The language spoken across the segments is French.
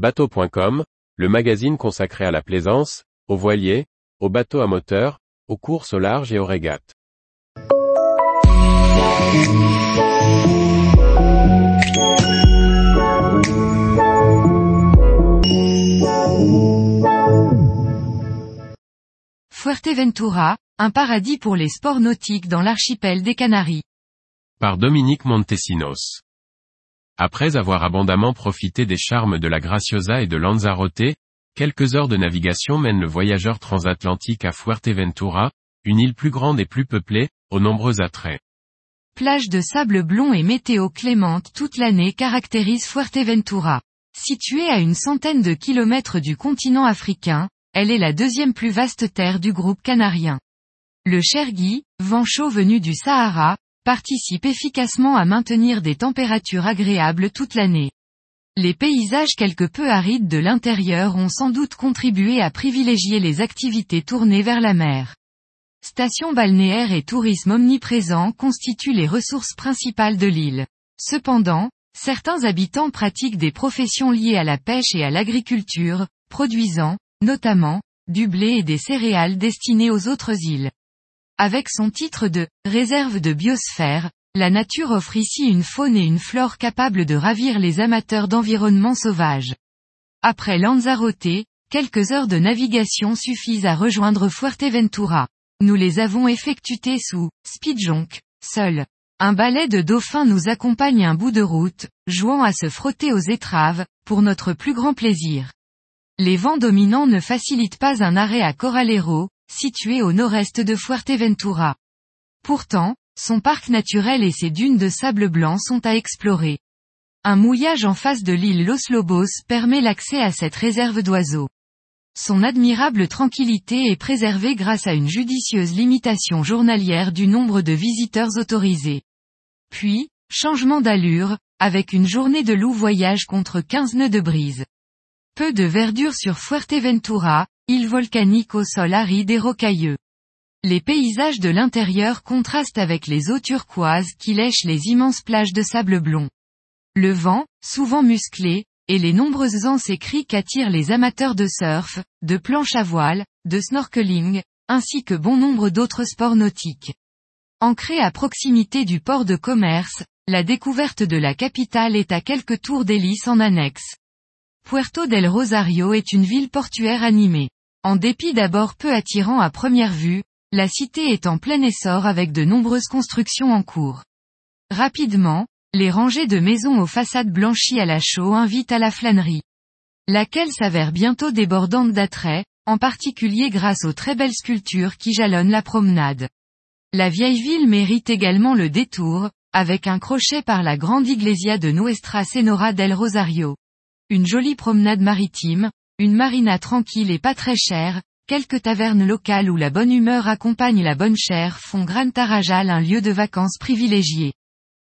Bateau.com, le magazine consacré à la plaisance, aux voiliers, aux bateaux à moteur, aux courses au large et aux régates. Fuerteventura, un paradis pour les sports nautiques dans l'archipel des Canaries. Par Dominique Montesinos. Après avoir abondamment profité des charmes de la Graciosa et de Lanzarote, quelques heures de navigation mènent le voyageur transatlantique à Fuerteventura, une île plus grande et plus peuplée, aux nombreux attraits. Plage de sable blond et météo clémente toute l'année caractérise Fuerteventura. Située à une centaine de kilomètres du continent africain, elle est la deuxième plus vaste terre du groupe canarien. Le Chergui, vent chaud venu du Sahara, participe efficacement à maintenir des températures agréables toute l'année. Les paysages quelque peu arides de l'intérieur ont sans doute contribué à privilégier les activités tournées vers la mer. Stations balnéaires et tourisme omniprésent constituent les ressources principales de l'île. Cependant, certains habitants pratiquent des professions liées à la pêche et à l'agriculture, produisant, notamment, du blé et des céréales destinées aux autres îles. Avec son titre de réserve de biosphère, la nature offre ici une faune et une flore capables de ravir les amateurs d'environnement sauvage. Après Lanzarote, quelques heures de navigation suffisent à rejoindre Fuerteventura. Nous les avons effectuées sous Speedjonk, seul. Un balai de dauphins nous accompagne un bout de route, jouant à se frotter aux étraves, pour notre plus grand plaisir. Les vents dominants ne facilitent pas un arrêt à Coralero, situé au nord-est de Fuerteventura. Pourtant, son parc naturel et ses dunes de sable blanc sont à explorer. Un mouillage en face de l'île Los Lobos permet l'accès à cette réserve d'oiseaux. Son admirable tranquillité est préservée grâce à une judicieuse limitation journalière du nombre de visiteurs autorisés. Puis, changement d'allure, avec une journée de loup voyage contre 15 nœuds de brise. Peu de verdure sur Fuerteventura, île volcanique au sol aride et rocailleux. Les paysages de l'intérieur contrastent avec les eaux turquoises qui lèchent les immenses plages de sable blond. Le vent, souvent musclé, et les nombreuses anses et criques attirent les amateurs de surf, de planche à voile, de snorkeling, ainsi que bon nombre d'autres sports nautiques. Ancré à proximité du port de commerce, la découverte de la capitale est à quelques tours d'hélice en annexe. Puerto del Rosario est une ville portuaire animée. En dépit d'abord peu attirant à première vue, la cité est en plein essor avec de nombreuses constructions en cours. Rapidement, les rangées de maisons aux façades blanchies à la chaux invitent à la flânerie. Laquelle s'avère bientôt débordante d'attrait, en particulier grâce aux très belles sculptures qui jalonnent la promenade. La vieille ville mérite également le détour, avec un crochet par la grande iglesia de Nuestra Senora del Rosario une jolie promenade maritime, une marina tranquille et pas très chère, quelques tavernes locales où la bonne humeur accompagne la bonne chair font Gran Tarajal un lieu de vacances privilégié.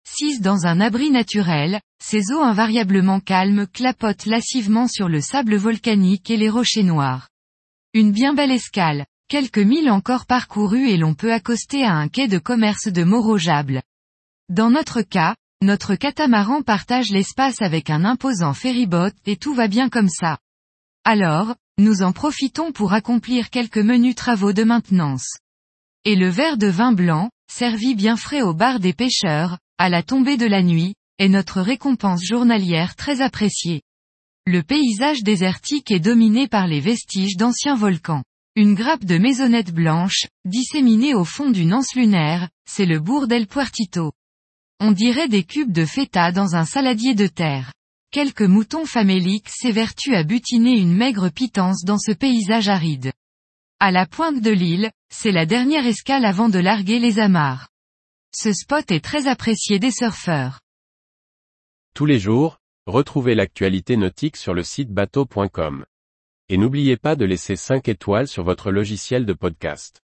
6 dans un abri naturel, ces eaux invariablement calmes clapotent lascivement sur le sable volcanique et les rochers noirs. Une bien belle escale, quelques milles encore parcourus et l'on peut accoster à un quai de commerce de Morojable. Dans notre cas, notre catamaran partage l'espace avec un imposant ferryboat et tout va bien comme ça. Alors, nous en profitons pour accomplir quelques menus travaux de maintenance. Et le verre de vin blanc, servi bien frais au bar des pêcheurs, à la tombée de la nuit, est notre récompense journalière très appréciée. Le paysage désertique est dominé par les vestiges d'anciens volcans. Une grappe de maisonnettes blanches, disséminée au fond d'une anse lunaire, c'est le bourg d'El Puertito. On dirait des cubes de feta dans un saladier de terre. Quelques moutons faméliques s'évertuent à butiner une maigre pitance dans ce paysage aride. À la pointe de l'île, c'est la dernière escale avant de larguer les amarres. Ce spot est très apprécié des surfeurs. Tous les jours, retrouvez l'actualité nautique sur le site bateau.com. Et n'oubliez pas de laisser 5 étoiles sur votre logiciel de podcast.